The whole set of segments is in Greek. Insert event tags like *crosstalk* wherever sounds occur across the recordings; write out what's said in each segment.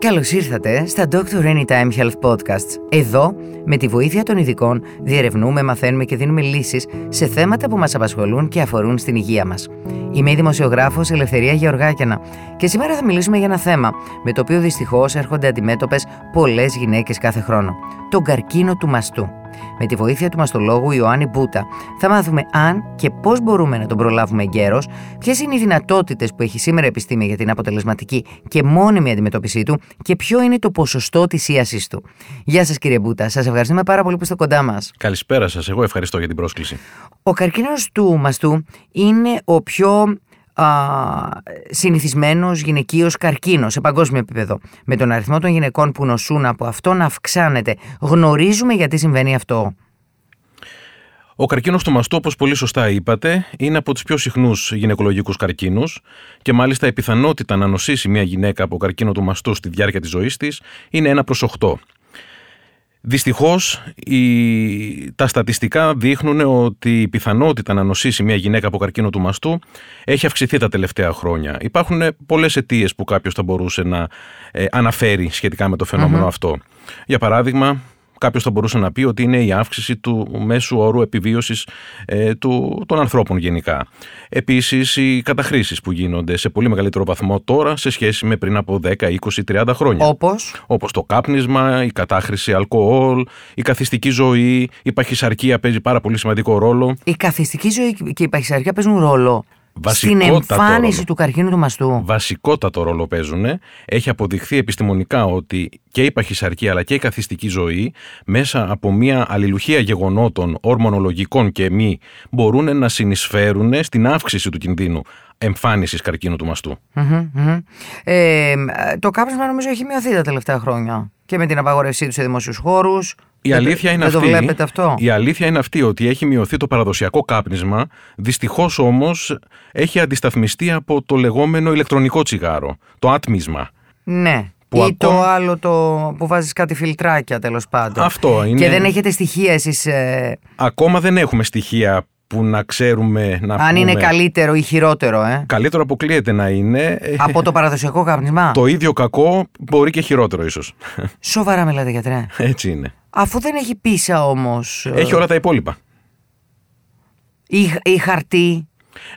Καλώς ήρθατε στα Doctor Anytime Health Podcasts. Εδώ, με τη βοήθεια των ειδικών, διερευνούμε, μαθαίνουμε και δίνουμε λύσεις σε θέματα που μας απασχολούν και αφορούν στην υγεία μας. Είμαι η δημοσιογράφος Ελευθερία Γεωργάκιανα και σήμερα θα μιλήσουμε για ένα θέμα με το οποίο δυστυχώς έρχονται αντιμέτωπες πολλές γυναίκες κάθε χρόνο. Τον καρκίνο του μαστού. Με τη βοήθεια του μαστολόγου Ιωάννη Μπούτα θα μάθουμε αν και πώς μπορούμε να τον προλάβουμε εγκαίρως, ποιες είναι οι δυνατότητες που έχει σήμερα η επιστήμη για την αποτελεσματική και μόνιμη αντιμετώπιση του και ποιο είναι το ποσοστό της ίαση του. Γεια σας, κύριε Μπούτα. Σας ευχαριστούμε πάρα πολύ που είστε κοντά μας. Καλησπέρα σας. Εγώ ευχαριστώ για την πρόσκληση. Ο καρκίνος του μαστού είναι ο πιο συνηθισμένος γυναικείος καρκίνος σε παγκόσμιο επίπεδο. Με τον αριθμό των γυναικών που νοσούν από αυτό να αυξάνεται. Γνωρίζουμε γιατί συμβαίνει αυτό. Ο καρκίνος του μαστού, όπως πολύ σωστά είπατε, είναι από τους πιο συχνούς γυναικολογικούς καρκίνους και μάλιστα η πιθανότητα να νοσήσει μια γυναίκα από καρκίνο του μαστού στη διάρκεια της ζωής της είναι 1 προς 8. Δυστυχώς τα στατιστικά δείχνουν ότι η πιθανότητα να νοσήσει μια γυναίκα από καρκίνο του μαστού έχει αυξηθεί τα τελευταία χρόνια. Υπάρχουν πολλές αιτίες που κάποιος θα μπορούσε να ε, αναφέρει σχετικά με το φαινομενο αυτό. Για παράδειγμα, Κάποιος θα μπορούσε να πει ότι είναι η αύξηση του μέσου όρου επιβίωσης ε, των ανθρώπων γενικά. Επίσης, οι καταχρήσεις που γίνονται σε πολύ μεγαλύτερο βαθμό τώρα σε σχέση με πριν από 10, 20, 30 χρόνια. Όπως; Όπως το κάπνισμα, η κατάχρηση αλκοόλ, η καθιστική ζωή, η παχυσαρκία παίζει πάρα πολύ σημαντικό ρόλο. Η καθιστική ζωή και η παχυσαρκία παίζουν ρόλο στην εμφάνιση ρόλο. του καρκίνου του μαστού. Βασικότατο ρόλο παίζουν. Έχει αποδειχθεί επιστημονικά ότι και η παχυσαρκία αλλά και η καθιστική ζωή μέσα από μια αλληλουχία γεγονότων ορμονολογικών και μη μπορούν να συνεισφέρουν στην αύξηση του κινδύνου εμφάνισης καρκίνου του μαστου Ε, το κάπνισμα νομίζω έχει μειωθεί τα τελευταία χρόνια και με την απαγορευσή του σε δημόσιου χώρους. Η αλήθεια, είναι δεν αυτή, το βλέπετε αυτό; η αλήθεια είναι αυτή ότι έχει μειωθεί το παραδοσιακό κάπνισμα, δυστυχώς όμως έχει αντισταθμιστεί από το λεγόμενο ηλεκτρονικό τσιγάρο, το άτμισμα. Ναι. Που Ή το ακόμα- άλλο το που βάζεις κάτι φιλτράκια τέλος πάντων. Αυτό είναι. Και δεν έχετε στοιχεία εσείς ε, Ακόμα δεν έχουμε στοιχεία που να ξέρουμε να αν είναι πούμε. καλύτερο ή χειρότερο ε, Καλύτερο αποκλείεται να είναι. Ε, από το παραδοσιακό καπνισμά. Το ίδιο κακό μπορεί και χειρότερο ίσως. Σοβαρά μιλάτε γιατρέ. Έτσι είναι. Αφού δεν έχει πίσα όμως ε, Έχει όλα τα υπόλοιπα. ή, ή χαρτί.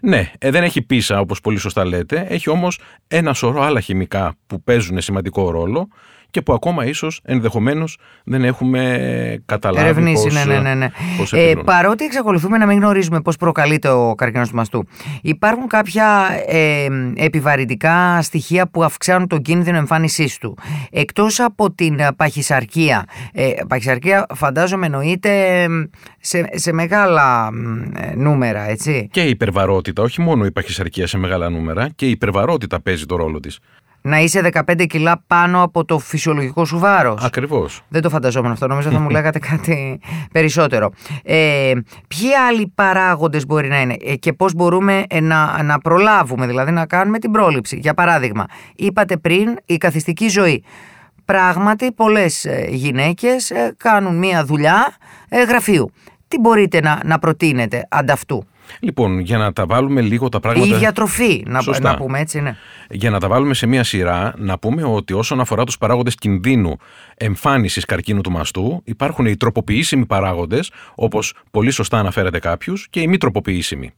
Ναι, ε, δεν έχει πίσα όπως πολύ σωστά λέτε, έχει όμως ένα σωρό άλλα χημικά που παίζουν σημαντικό ρόλο και που ακόμα ίσως ενδεχομένως δεν έχουμε καταλάβει Ερευνήσει, πώς, ναι, ναι, ναι. ναι. πώς Ε, επιδρούν. παρότι εξακολουθούμε να μην γνωρίζουμε πώς προκαλείται ο καρκίνος του μαστού, υπάρχουν κάποια ε, επιβαρυντικά στοιχεία που αυξάνουν τον κίνδυνο εμφάνισής του. Εκτός από την ε, παχυσαρκία. Ε, παχυσαρκία φαντάζομαι εννοείται ε, σε, σε μεγάλα ε, νούμερα, έτσι. Και η υπερβαρότητα, όχι μόνο η παχυσαρκία σε μεγάλα νούμερα, και η υπερβαρότητα παίζει το ρόλο της. Να είσαι 15 κιλά πάνω από το φυσιολογικό σου βάρος. Ακριβώς. Δεν το φανταζόμουν αυτό. Νομίζω θα μου *laughs* λέγατε κάτι περισσότερο. Ε, ποιοι άλλοι παράγοντες μπορεί να είναι ε, και πώς μπορούμε ε, να, να προλάβουμε, δηλαδή να κάνουμε την πρόληψη. Για παράδειγμα, είπατε πριν η καθιστική ζωή. Πράγματι, πολλές γυναίκες κάνουν μία δουλειά ε, γραφείου. Τι μπορείτε να, να προτείνετε ανταυτού; Λοιπόν, για να τα βάλουμε λίγο τα Η πράγματα... διατροφή, να, Σωστά. να πούμε έτσι, ναι. Για να τα βάλουμε σε μία σειρά, να πούμε ότι όσον αφορά τους παράγοντες κινδύνου εμφάνισης καρκίνου του μαστού, υπάρχουν οι τροποποιήσιμοι παράγοντες, όπως πολύ σωστά αναφέρεται κάποιους, και οι μη τροποποιήσιμοι.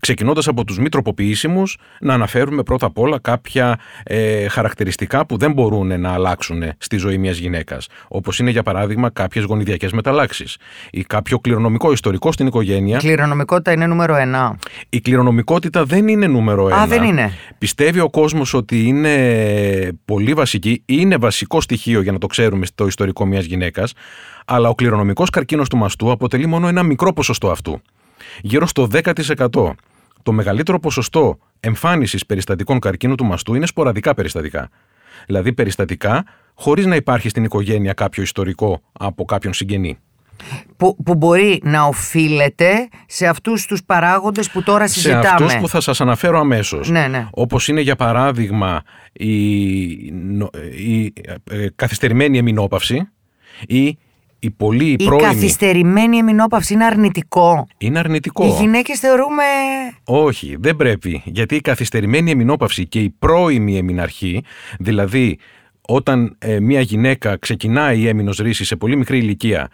Ξεκινώντας από τους μη τροποποιήσιμους, να αναφέρουμε πρώτα απ' όλα κάποια ε, χαρακτηριστικά που δεν μπορούν να αλλάξουν στη ζωή μιας γυναίκας. Όπως είναι, για παράδειγμα, κάποιες γονιδιακές μεταλλάξεις ή κάποιο κληρονομικό ιστορικό στην οικογένεια. Η κληρονομικότητα είναι νούμερο ένα. Η κληρονομικότητα δεν είναι νούμερο ένα. Α, δεν είναι. Πιστεύει ο κόσμος ότι είναι πολύ βασική, είναι βασικό στοιχείο για να το ξέρουμε στο ιστορικό μιας γυναίκας, αλλά ο κληρονομικός καρκίνος του μαστού αποτελεί μόνο ένα μικρό ποσοστό αυτού. Γύρω στο 10%. Το μεγαλύτερο ποσοστό εμφάνισης περιστατικών καρκίνου του μαστού είναι σποραδικά περιστατικά. Δηλαδή περιστατικά χωρίς να υπάρχει στην οικογένεια κάποιο ιστορικό από κάποιον συγγενή. Που, που μπορεί να οφείλεται σε αυτούς τους παράγοντες που τώρα σε συζητάμε. αυτούς που θα σας αναφέρω αμέσως. Ναι, ναι. Όπως είναι για παράδειγμα η, νο- η ε, καθυστερημένη εμεινόπαυση ή η πολύ Η πρώιμη... καθυστερημένη εμεινόπαυση είναι αρνητικό. Είναι αρνητικό. Οι γυναίκες θεωρούμε... Όχι, δεν πρέπει. Γιατί η καθυστερημένη εμεινόπαυση και η πρώιμη εμειναρχή, δηλαδή όταν ε, μια γυναίκα ξεκινάει η έμεινος ρίση σε πολύ μικρή ηλικία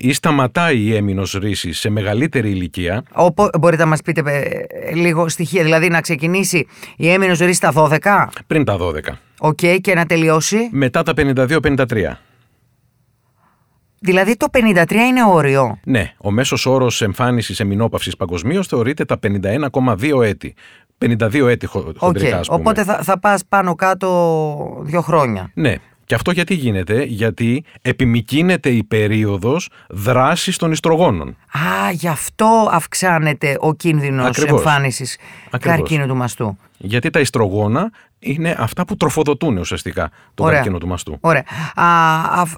ή σταματάει η έμεινος ρίση σε μεγαλύτερη ηλικία. Οπό, μπορείτε να μας πείτε ε, λίγο στοιχεία, δηλαδή να ξεκινήσει η έμεινος ρίση στα 12. Πριν τα 12. Οκ, και να τελειώσει; Μετά τα 52-53. Δηλαδή το 53 είναι όριο. Ναι, ο μέσος όρος εμφάνισης εμμηνόπαυσης παγκοσμίως θεωρείται τα 51,2 έτη. 52 έτη χοντρικά, okay. ας πούμε. Οπότε θα, θα πας πάνω κάτω δύο χρόνια. Ναι. Και αυτό γιατί γίνεται, γιατί επιμηκύνεται η περίοδος δράσης των οιστρογόνων. Α, γι' αυτό αυξάνεται ο κίνδυνος Ακριβώς. εμφάνισης Ακριβώς. καρκίνου του μαστού. Γιατί τα ιστρογόνα είναι αυτά που τροφοδοτούν ουσιαστικά τον Ωραία. καρκίνο του μαστού. Ωραία. Α, αφ-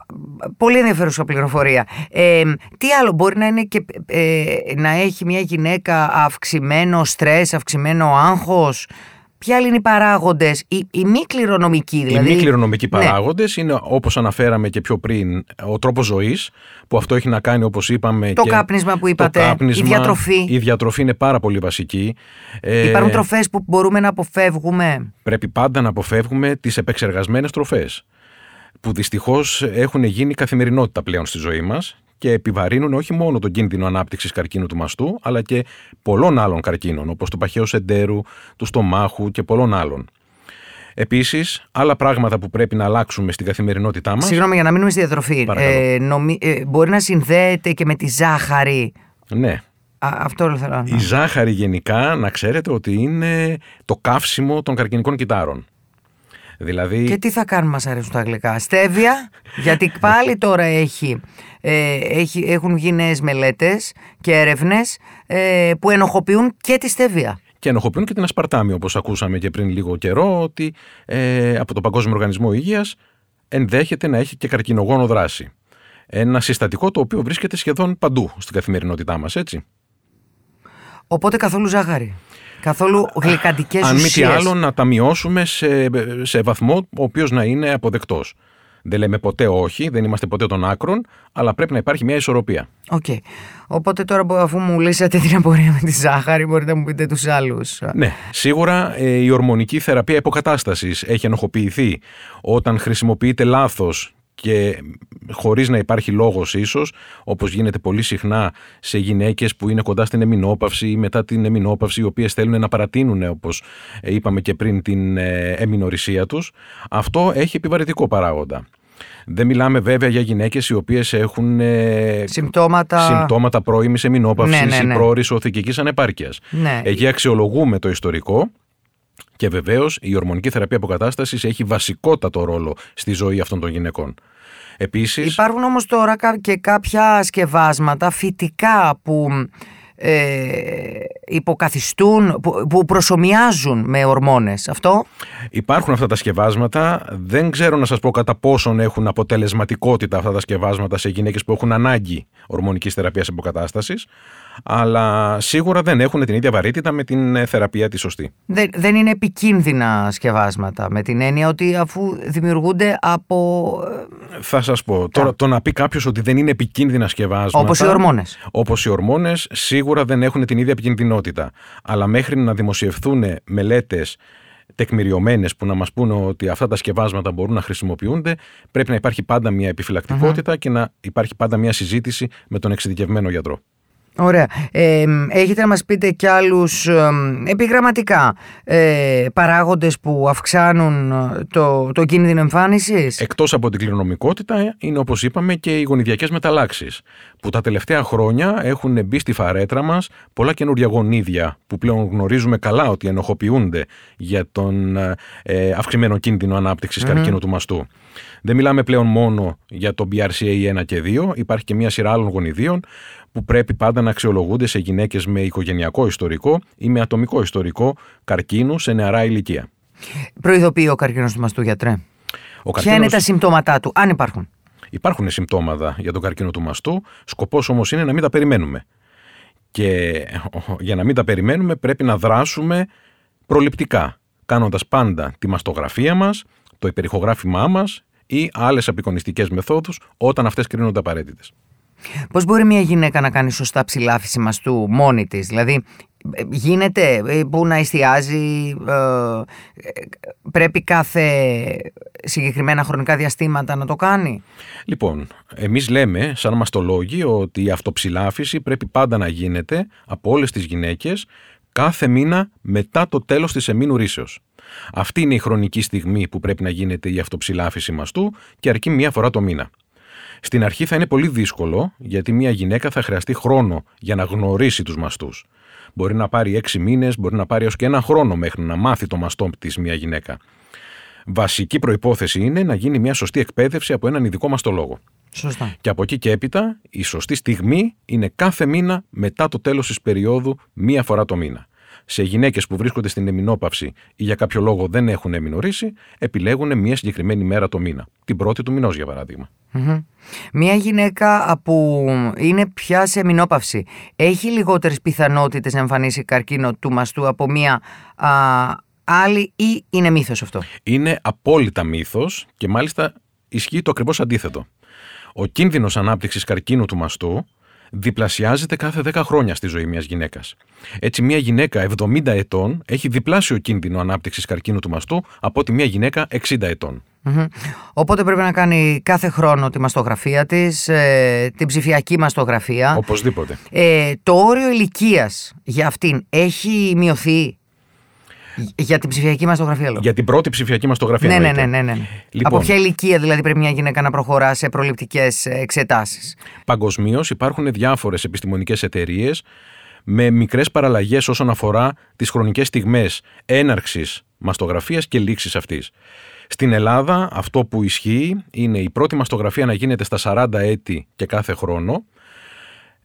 πολύ ενδιαφέρουσα πληροφορία. Ε, τι άλλο μπορεί να είναι και ε, να έχει μια γυναίκα αυξημένο στρες, αυξημένο άγχος; Ποια άλλοι είναι οι παράγοντες, οι, οι μη κληρονομικοί δηλαδή; Οι μη κληρονομικοί Ναι. παράγοντες είναι όπως αναφέραμε και πιο πριν ο τρόπος ζωής που αυτό έχει να κάνει όπως είπαμε Το και κάπνισμα που είπατε, το κάπνισμα, η διατροφή. Η διατροφή είναι πάρα πολύ βασική. Ε, Υπάρχουν τροφές που μπορούμε να αποφεύγουμε; Πρέπει πάντα να αποφεύγουμε τις επεξεργασμένες τροφές που δυστυχώς έχουν γίνει καθημερινότητα πλέον στη ζωή μας και επιβαρύνουν όχι μόνο τον κίνδυνο ανάπτυξης καρκίνου του μαστού αλλά και πολλών άλλων καρκίνων όπως του παχαίου σεντέρου, του στομάχου και πολλών άλλων. Επίσης, άλλα πράγματα που πρέπει να αλλάξουμε στην καθημερινότητά μας Συγγνώμη για να μείνουμε στη διατροφή. Παρακαλώ. Ε, νομι- ε, μπορεί να συνδέεται και με τη ζάχαρη. ναι, Α, αυτό θέλω να Η ζάχαρη γενικά να ξέρετε ότι είναι το καύσιμο των καρκινικών κυτάρων. Δηλαδή, Και τι θα κάνουμε, μας αρέσουν τα αγγλικά. Στέβια, *laughs* γιατί πάλι τώρα έχει, ε, έχει, έχουν βγει νέες μελέτες και έρευνες ε, που ενοχοποιούν και τη στέβια. και ενοχοποιούν και την ασπαρτάμι, όπως ακούσαμε και πριν λίγο καιρό, ότι ε, από το Παγκόσμιο Οργανισμό Υγείας ενδέχεται να έχει και καρκινογόνο δράση. Ένα συστατικό το οποίο βρίσκεται σχεδόν παντού στην καθημερινότητά μας, έτσι. Οπότε καθόλου ζάχαρη. Καθόλου γλυκαντικές Αν μη τι ουσίες. άλλο, να τα μειώσουμε σε, σε βαθμό ο οποίος να είναι αποδεκτός. Δεν λέμε ποτέ όχι, δεν είμαστε ποτέ των άκρων, αλλά πρέπει να υπάρχει μια ισορροπία. Οκ. Οπότε τώρα που- αφού μου λύσατε την απορία με τη ζάχαρη, μπορείτε να μου πείτε τους άλλους. Ναι, σίγουρα ε, η ορμονική θεραπεία υποκατάστασης έχει ενοχοποιηθεί όταν χρησιμοποιείται λάθος και χωρίς να υπάρχει λόγος ίσως, όπως γίνεται πολύ συχνά σε γυναίκες που είναι κοντά στην εμεινόπαυση ή μετά την εμεινόπαυση, οι οποίες θέλουν να παρατείνουν, όπως ε, είπαμε και πριν, την ε, εμεινορρησία τους. Αυτό έχει επιβαρυτικό παράγοντα. Δεν μιλάμε βέβαια για γυναίκες οι οποίες έχουν ε, Συμπτώματα. συμπτώματα πρώιμης εμεινόπαυσης Ναι, ναι, ναι. ή πρόορης οθηκικής ανεπάρκειας. Ναι. Εκεί αξιολογούμε το ιστορικό και βεβαίως η ορμονική θεραπεία αποκατάστασης έχει βασικότατο ρόλο στη ζωή αυτών των γυναικών. Επίση, Υπάρχουν όμως τώρα κα- και κάποια σκευάσματα φυτικά που ε, υποκαθιστούν, που, που προσωμιάζουν με ορμόνες. Αυτό; Υπάρχουν αυτά τα σκευάσματα. Δεν ξέρω να σας πω κατά πόσον έχουν αποτελεσματικότητα αυτά τα σκευάσματα σε γυναίκες που έχουν ανάγκη ορμονικής θεραπείας αποκατάστασης. Αλλά σίγουρα δεν έχουν την ίδια βαρύτητα με την ε, θεραπεία τη σωστή. δεν, δεν είναι επικίνδυνα σκευάσματα με την έννοια ότι αφού δημιουργούνται από... ε, Θα σας πω. Τώρα, το να πει κάποιος ότι δεν είναι επικίνδυνα σκευάσματα. όπως οι ορμόνες. Όπως οι ορμόνες, σίγουρα δεν έχουν την ίδια επικινδυνότητα. Αλλά μέχρι να δημοσιευθούν μελέτες τεκμηριωμένες που να μας πούνε ότι αυτά τα σκευάσματα μπορούν να χρησιμοποιούνται, πρέπει να υπάρχει πάντα μια επιφυλακτικοτητα και να υπάρχει πάντα μια συζήτηση με τον εξειδικευμένο γιατρό. Ωραία. Ε, έχετε να μας πείτε κι άλλους ε, επιγραμματικά ε, παράγοντες που αυξάνουν ε, το, το κίνδυνο εμφάνισης; Εκτός από την κληρονομικότητα, είναι όπως είπαμε και οι γονιδιακές μεταλλάξεις. Που τα τελευταία χρόνια έχουν μπει στη φαρέτρα μας πολλά καινούργια γονίδια που πλέον γνωρίζουμε καλά ότι ενοχοποιούνται για τον ε, αυξημένο κίνδυνο ανάπτυξης καρκίνου του μαστού. Δεν μιλάμε πλέον μόνο για το BRCA 1 και 2, υπάρχει και μια σειρά άλλων γονιδίων που πρέπει πάντα να αξιολογούνται σε γυναίκες με οικογενειακό ιστορικό ή με ατομικό ιστορικό καρκίνου σε νεαρά ηλικία. Προειδοποιεί ο καρκίνος του μαστού γιατρέ. Ο Ποια είναι καρκίνος- τα συμπτώματά του, αν υπάρχουν; Υπάρχουν συμπτώματα για τον καρκίνο του μαστού, σκοπός όμως είναι να μην τα περιμένουμε. Και για να μην τα περιμένουμε πρέπει να δράσουμε προληπτικά, κάνοντας πάντα τη μαστογραφία μας, το υπερηχογράφημά μας ή άλλες απεικονιστικές μεθόδους όταν αυτές κρίνονται απαραίτητες. Πώς μπορεί μια γυναίκα να κάνει σωστά ψηλάφιση μαστού μόνη της, δηλαδή ε, γίνεται ε, που να εστιάζει, ε, ε, πρέπει κάθε συγκεκριμένα χρονικά διαστήματα να το κάνει; Λοιπόν, εμείς λέμε σαν μαστολόγοι ότι η αυτοψηλάφιση πρέπει πάντα να γίνεται από όλες τις γυναίκες κάθε μήνα μετά το τέλος της εμήνου ρίσεως. Αυτή είναι η χρονική στιγμή που πρέπει να γίνεται η αυτοψηλάφιση μαστού και αρκεί μία φορά το μήνα. Στην αρχή θα είναι πολύ δύσκολο γιατί μια γυναίκα θα χρειαστεί χρόνο για να γνωρίσει τους μαστούς. Μπορεί να πάρει έξι μήνες, μπορεί να πάρει έως και ένα χρόνο μέχρι να μάθει το μαστό της μια γυναίκα. Βασική προϋπόθεση είναι να γίνει μια σωστή εκπαίδευση από έναν ειδικό μαστολόγο. Σωστά. Και από εκεί και έπειτα η σωστή στιγμή είναι κάθε μήνα μετά το τέλος της περίοδου μία φορά το μήνα. Σε γυναίκες που βρίσκονται στην εμινόπαυση ή για κάποιο λόγο δεν έχουν εμινορήσει, επιλέγουν μία συγκεκριμένη μέρα το μήνα. Την πρώτη του μηνός για παραδειγμα Μία γυναίκα που είναι πια σε εμινόπαυση έχει λιγότερες πιθανότητες να εμφανίσει καρκίνο του μαστού από μία α, άλλη ή είναι μύθος αυτό; Είναι απόλυτα μύθος και μάλιστα ισχύει το ακριβώς αντίθετο. Ο κίνδυνος ανάπτυξης καρκίνου του μαστού διπλασιάζεται κάθε 10 χρόνια στη ζωή μιας γυναίκας. Έτσι, μια γυναίκα 70 ετών έχει διπλάσιο κίνδυνο ανάπτυξης καρκίνου του μαστού από ότι μια γυναίκα 60 ετων Οπότε πρέπει να κάνει κάθε χρόνο τη μαστογραφία της, ε, την ψηφιακή μαστογραφία. Οπωσδήποτε. Ε, το όριο ηλικίας για αυτήν έχει μειωθεί; Για την ψηφιακή μαστογραφία, λέω. Για την πρώτη ψηφιακή μαστογραφία. Ναι, ναι, ναι, ναι, ναι. Λοιπόν, Από ποια ηλικία δηλαδή πρέπει μια γυναίκα να προχωρά σε προληπτικές εξετάσεις; Παγκοσμίως υπάρχουν διάφορες επιστημονικές εταιρείες με μικρές παραλλαγές όσον αφορά τις χρονικές στιγμές έναρξης μαστογραφίας και λήξης αυτής. Στην Ελλάδα αυτό που ισχύει είναι η πρώτη μαστογραφία να γίνεται στα 40 έτη και κάθε χρόνο.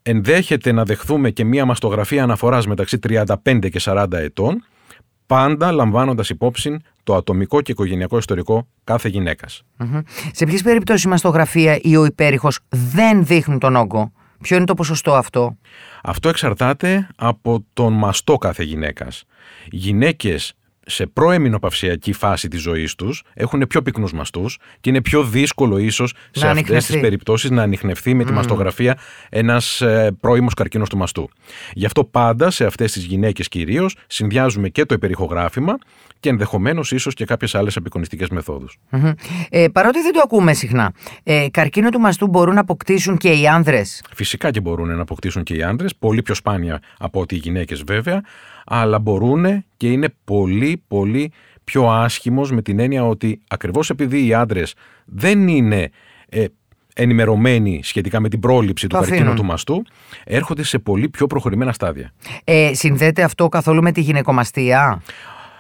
Ενδέχεται να δεχθούμε και μία μαστογραφία αναφοράς μεταξύ 35 και 40 ετών πάντα λαμβάνοντας υπόψη το ατομικό και οικογενειακό ιστορικό κάθε Σε ποιες περιπτώσεις η μαστογραφία ή ο υπέρηχος δεν δείχνουν τον όγκο, Ποιο είναι το ποσοστό αυτό, Αυτό εξαρτάται από τον μαστό κάθε γυναίκας. Γυναίκες σε προεμινοπαυσιακή φάση της ζωής τους έχουν πιο πυκνούς μαστούς και είναι πιο δύσκολο ίσως σε αυτές τις περιπτώσεις να ανοιχνευτεί με τη μαστογραφία ένας ε, πρώιμος καρκίνος του μαστού. Γι' αυτό πάντα σε αυτές τις γυναίκες κυρίως συνδυάζουμε και το υπερηχογράφημα και ενδεχομένως ίσως και κάποιες άλλες απεικονιστικές μεθόδους. Ε, παρότι δεν το ακούμε συχνά, ε, καρκίνο του μαστού μπορούν να αποκτήσουν και οι άνδρες; Φυσικά και μπορούν να αποκτήσουν και οι άνδρες, πολύ πιο σπάνια από ότι οι γυναίκες βέβαια, αλλά μπορούν και είναι πολύ πολύ πιο άσχημος με την έννοια ότι ακριβώς επειδή οι άντρες δεν είναι ε, ενημερωμένοι σχετικά με την πρόληψη του καρκίνου του μαστού, έρχονται σε πολύ πιο προχωρημένα στάδια. Ε, συνδέεται αυτό καθόλου με τη γυναικομαστία;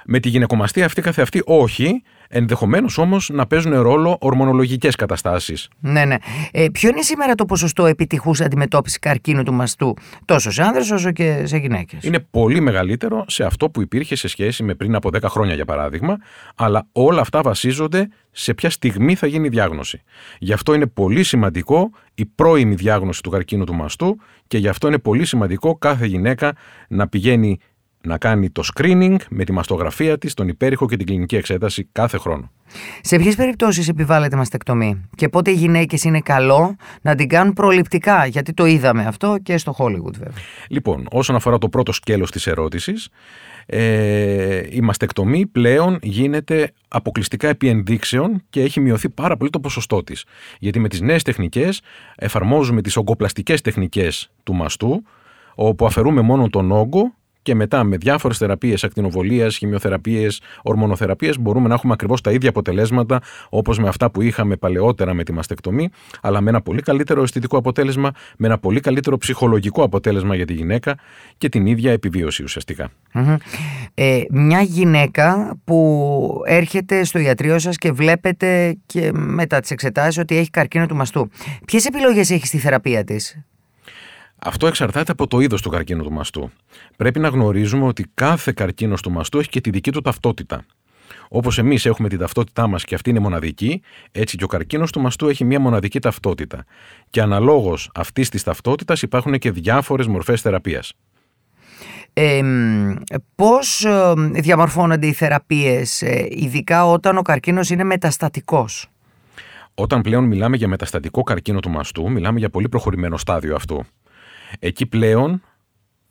Με τη γυναικομαστία αυτή καθεαυτή όχι, ενδεχομένως όμως να παίζουν ρόλο ορμονολογικές καταστάσεις. Ναι, ναι. Ε, ποιο είναι σήμερα το ποσοστό επιτυχούς αντιμετώπισης καρκίνου του μαστού, τόσο σε άνδρες όσο και σε γυναίκες. Είναι πολύ μεγαλύτερο σε αυτό που υπήρχε σε σχέση με πριν από 10 χρόνια, για παράδειγμα, αλλά όλα αυτά βασίζονται σε ποια στιγμή θα γίνει η διάγνωση. Γι' αυτό είναι πολύ σημαντικό η πρώιμη διάγνωση του καρκίνου του μαστού και γι' αυτό είναι πολύ σημαντικό κάθε γυναίκα να πηγαίνει να κάνει το screening με τη μαστογραφία της, τον υπέρηχο και την κλινική εξέταση κάθε χρόνο. Σε ποιες περιπτώσεις επιβάλλεται μαστεκτομή και πότε οι γυναίκες είναι καλό να την κάνουν προληπτικά, γιατί το είδαμε αυτό και στο Hollywood βέβαια. Λοιπόν, όσον αφορά το πρώτο σκέλος της ερώτησης, ε, η μαστεκτομή πλέον γίνεται αποκλειστικά επί ενδείξεων και έχει μειωθεί πάρα πολύ το ποσοστό της. Γιατί με τις νέες τεχνικές εφαρμόζουμε τις ογκοπλαστικές τεχνικές του μαστού, όπου αφαιρούμε μόνο τον όγκο και μετά με διάφορες θεραπείες ακτινοβολίας, χημειοθεραπείες, ορμονοθεραπείες μπορούμε να έχουμε ακριβώς τα ίδια αποτελέσματα όπως με αυτά που είχαμε παλαιότερα με τη μαστεκτομή, αλλά με ένα πολύ καλύτερο αισθητικό αποτέλεσμα, με ένα πολύ καλύτερο ψυχολογικό αποτέλεσμα για τη γυναίκα και την ίδια επιβίωση Ε, μια γυναίκα που έρχεται στο ιατρείο σας και βλέπετε και μετά τις εξετάσεις ότι έχει καρκίνο του μαστού. Ποιες επιλογές έχει στη θεραπεία της, αυτό εξαρτάται από το είδος του καρκίνου του μαστού. Πρέπει να γνωρίζουμε ότι κάθε καρκίνος του μαστού έχει και τη δική του ταυτότητα. Όπως εμείς έχουμε την ταυτότητά μας και αυτή είναι μοναδική, έτσι και ο καρκίνος του μαστού έχει μια μοναδική ταυτότητα. Και αναλόγως αυτής της ταυτότητας υπάρχουν και διάφορες μορφές θεραπείας. Ε, πώς διαμορφώνονται οι θεραπείες, ε, ειδικά όταν ο καρκίνος είναι μεταστατικός; Όταν πλέον μιλάμε για μεταστατικό καρκίνο του μαστού, μιλάμε για πολύ προχωρημένο στάδιο αυτού. Εκεί πλέον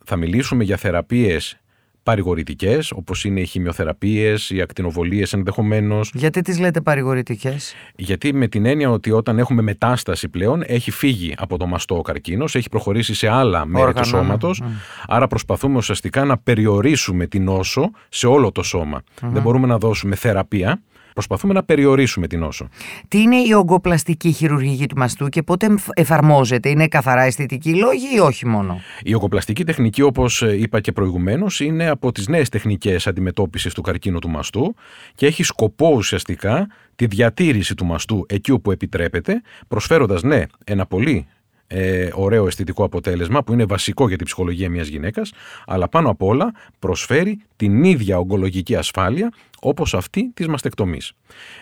θα μιλήσουμε για θεραπείες παρηγορητικές, όπως είναι οι χημειοθεραπείες, οι ακτινοβολίες ενδεχομένως. Γιατί τις λέτε παρηγορητικές, Γιατί με την έννοια ότι όταν έχουμε μετάσταση πλέον, έχει φύγει από το μαστό ο καρκίνος, έχει προχωρήσει σε άλλα μέρη του σώματος. Άρα προσπαθούμε ουσιαστικά να περιορίσουμε την νόσο σε όλο το σώμα. Δεν μπορούμε να δώσουμε θεραπεία. Προσπαθούμε να περιορίσουμε την νόσο. Τι είναι η ογκοπλαστική χειρουργική του μαστού και πότε εφαρμόζεται, Είναι καθαρά αισθητική λόγη ή όχι μόνο; Η ογκοπλαστική τεχνική, όπως είπα και προηγουμένως, είναι από τις νέες τεχνικές αντιμετώπισης του καρκίνου του μαστού και έχει σκοπό ουσιαστικά τη διατήρηση του μαστού εκεί όπου επιτρέπεται, προσφέροντας ναι ένα πολύ ε, ωραίο αισθητικό αποτέλεσμα που είναι βασικό για την ψυχολογία μιας γυναίκας αλλά πάνω απ' όλα προσφέρει την ίδια ογκολογική ασφάλεια όπως αυτή της μαστεκτομής.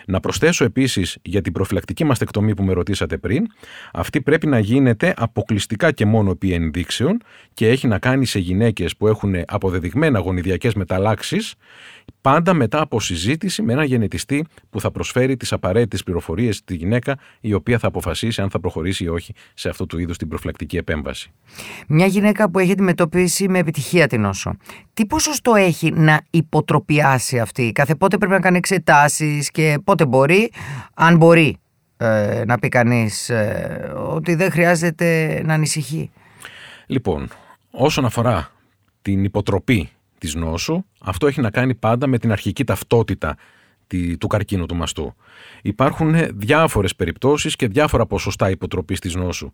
Να προσθέσω επίσης για την προφυλακτική μαστεκτομή που με ρωτήσατε πριν, αυτή πρέπει να γίνεται αποκλειστικά και μόνο επί ενδείξεων και έχει να κάνει σε γυναίκες που έχουν αποδεδειγμένα γονιδιακές μεταλλάξεις πάντα μετά από συζήτηση με έναν γενετιστή που θα προσφέρει τις απαραίτητες πληροφορίες στη γυναίκα, η οποία θα αποφασίσει αν θα προχωρήσει ή όχι σε αυτού του είδους την προφυλακτική επέμβαση. Μια γυναίκα που έχει αντιμετωπίσει με επιτυχία την νόσο, τι ποσοστό έχει να υποτροπιάσει αυτή, κάθε πότε πρέπει να κάνει εξετάσεις και πότε μπορεί, αν μπορεί ε, να πει κανείς ε, ότι δεν χρειάζεται να ανησυχεί. Λοιπόν, όσον αφορά την υποτροπή της νόσου, αυτό έχει να κάνει πάντα με την αρχική ταυτότητα του καρκίνου του μαστού. Υπάρχουν διάφορες περιπτώσεις και διάφορα ποσοστά υποτροπής της νόσου.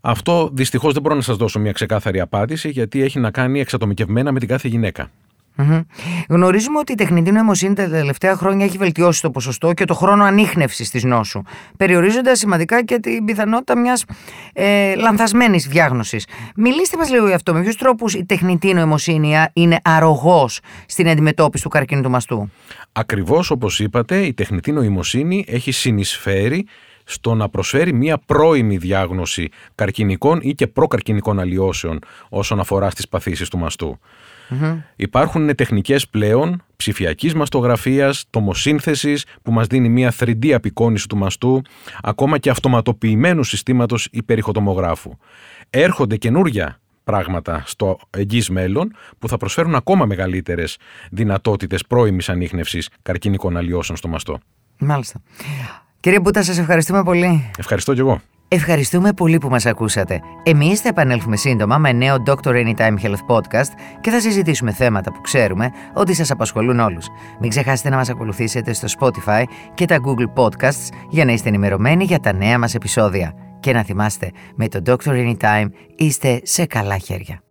Αυτό δυστυχώς δεν μπορώ να σας δώσω μια ξεκάθαρη απάντηση γιατί έχει να κάνει εξατομικευμένα με την κάθε γυναίκα. Mm-hmm. Γνωρίζουμε ότι η τεχνητή νοημοσύνη τα τελευταία χρόνια έχει βελτιώσει το ποσοστό και το χρόνο ανείχνευσης της νόσου, περιορίζοντας σημαντικά και την πιθανότητα μιας ε, λανθασμένης διάγνωσης. Μιλήστε μας λίγο γι' αυτό. Με ποιους τρόπους η τεχνητή νοημοσύνη είναι αρρωγός στην αντιμετώπιση του καρκίνου του μαστού; Ακριβώς όπως είπατε, η τεχνητή νοημοσύνη έχει συνεισφέρει στο να προσφέρει μία πρώιμη διάγνωση καρκινικών ή και προκαρκινικών αλλοιώσεων όσον αφορά στις παθήσεις του μαστού. Υπάρχουν τεχνικές πλέον ψηφιακής μαστογραφίας, τομοσύνθεσης που μας δίνει μια 3D απεικόνηση του μαστού, ακόμα και αυτοματοποιημένου συστήματος υπερηχοτομογράφου. Έρχονται καινούρια πράγματα στο εγγύς μέλλον που θα προσφέρουν ακόμα μεγαλύτερες δυνατότητες πρώιμης ανείχνευσης καρκινικών αλλοιώσεων στο μαστό. Μάλιστα. Κύριε Μπούτα, σας ευχαριστούμε πολύ. Ευχαριστώ και εγώ. Ευχαριστούμε πολύ που μας ακούσατε. Εμείς θα επανέλθουμε σύντομα με νέο Dr. Anytime Health Podcast και θα συζητήσουμε θέματα που ξέρουμε ότι σας απασχολούν όλους. Μην ξεχάσετε να μας ακολουθήσετε στο Spotify και τα Google Podcasts για να είστε ενημερωμένοι για τα νέα μας επεισόδια. Και να θυμάστε, με το Dr. Anytime είστε σε καλά χέρια.